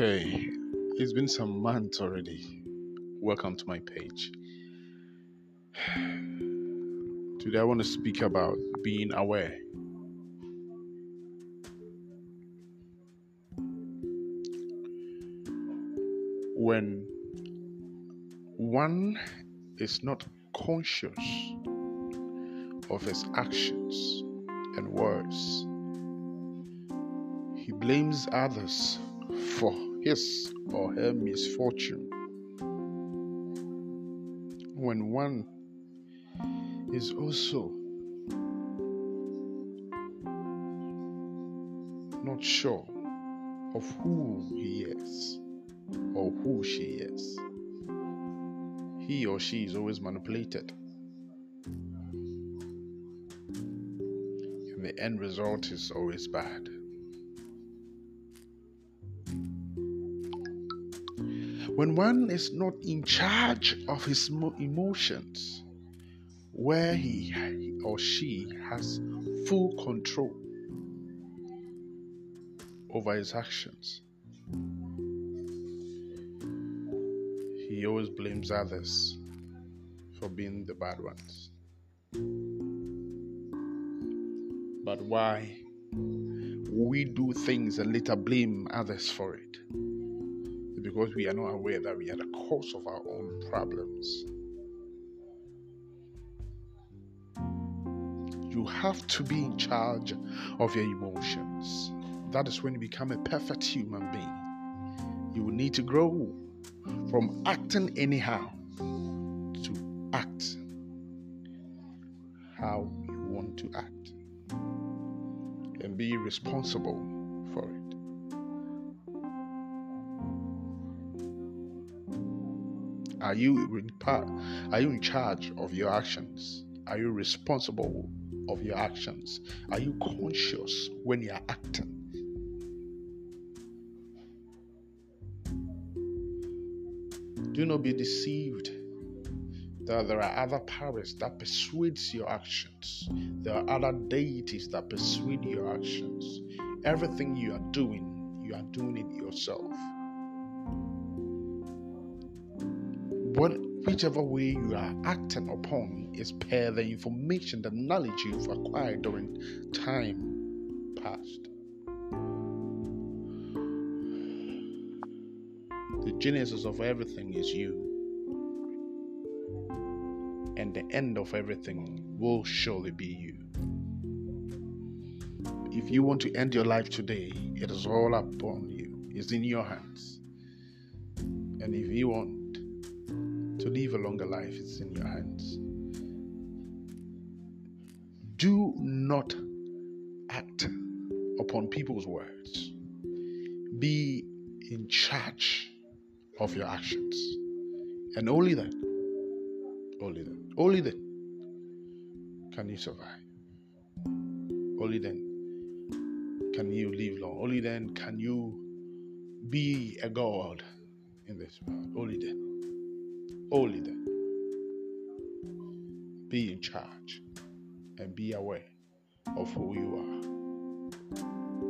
Hey, it's been some months already. Welcome to my page. Today, I want to speak about being aware. When one is not conscious of his actions and words, he blames others for his or her misfortune. When one is also not sure of who he is or who she is, he or she is always manipulated. And the end result is always bad. When one is not in charge of his emotions, where he or she has full control over his actions, he always blames others for being the bad ones. But why we do things and later blame others for it? Because we are not aware that we are the cause of our own problems. You have to be in charge of your emotions. That is when you become a perfect human being. You will need to grow from acting anyhow to act how you want to act and be responsible Are you in part? Are you in charge of your actions? Are you responsible of your actions? Are you conscious when you are acting? Do not be deceived that there are other powers that persuades your actions. There are other deities that persuade your actions. Everything you are doing, you are doing it yourself. What whichever way you are acting upon is per the information, the knowledge you've acquired during time past. The genesis of everything is you. And the end of everything will surely be you. If you want to end your life today, it is all upon you. It's in your hands. And if you want to live a longer life is in your hands. Do not act upon people's words. Be in charge of your actions. And only then, only then, only then can you survive. Only then can you live long. Only then can you be a God in this world. Only then. Only then. Be in charge and be aware of who you are.